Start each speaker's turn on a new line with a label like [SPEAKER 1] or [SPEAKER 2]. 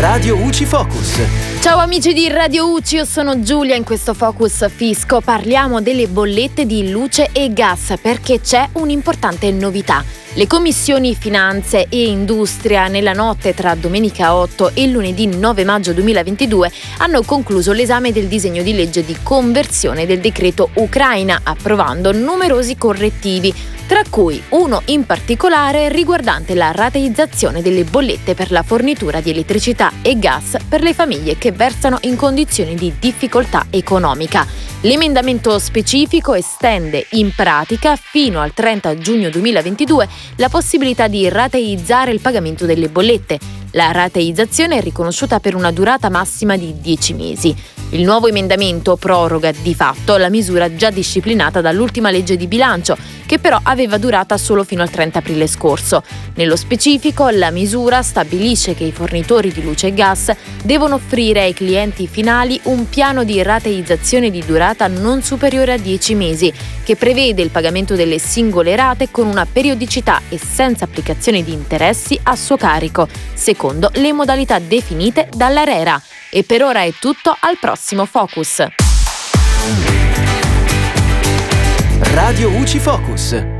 [SPEAKER 1] Radio UCI Focus.
[SPEAKER 2] Ciao amici di Radio UCI, io sono Giulia. In questo Focus Fisco parliamo delle bollette di luce e gas perché c'è un'importante novità. Le commissioni Finanze e Industria nella notte tra domenica 8 e lunedì 9 maggio 2022 hanno concluso l'esame del disegno di legge di conversione del decreto Ucraina, approvando numerosi correttivi tra cui uno in particolare riguardante la rateizzazione delle bollette per la fornitura di elettricità e gas per le famiglie che versano in condizioni di difficoltà economica. L'emendamento specifico estende in pratica fino al 30 giugno 2022 la possibilità di rateizzare il pagamento delle bollette. La rateizzazione è riconosciuta per una durata massima di 10 mesi. Il nuovo emendamento proroga di fatto la misura già disciplinata dall'ultima legge di bilancio, che però aveva durata solo fino al 30 aprile scorso. Nello specifico, la misura stabilisce che i fornitori di luce e gas devono offrire ai clienti finali un piano di rateizzazione di durata non superiore a 10 mesi, che prevede il pagamento delle singole rate con una periodicità e senza applicazione di interessi a suo carico, secondo le modalità definite dall'ARERA. E per ora è tutto, al prossimo Focus.
[SPEAKER 1] Radio UCI Focus.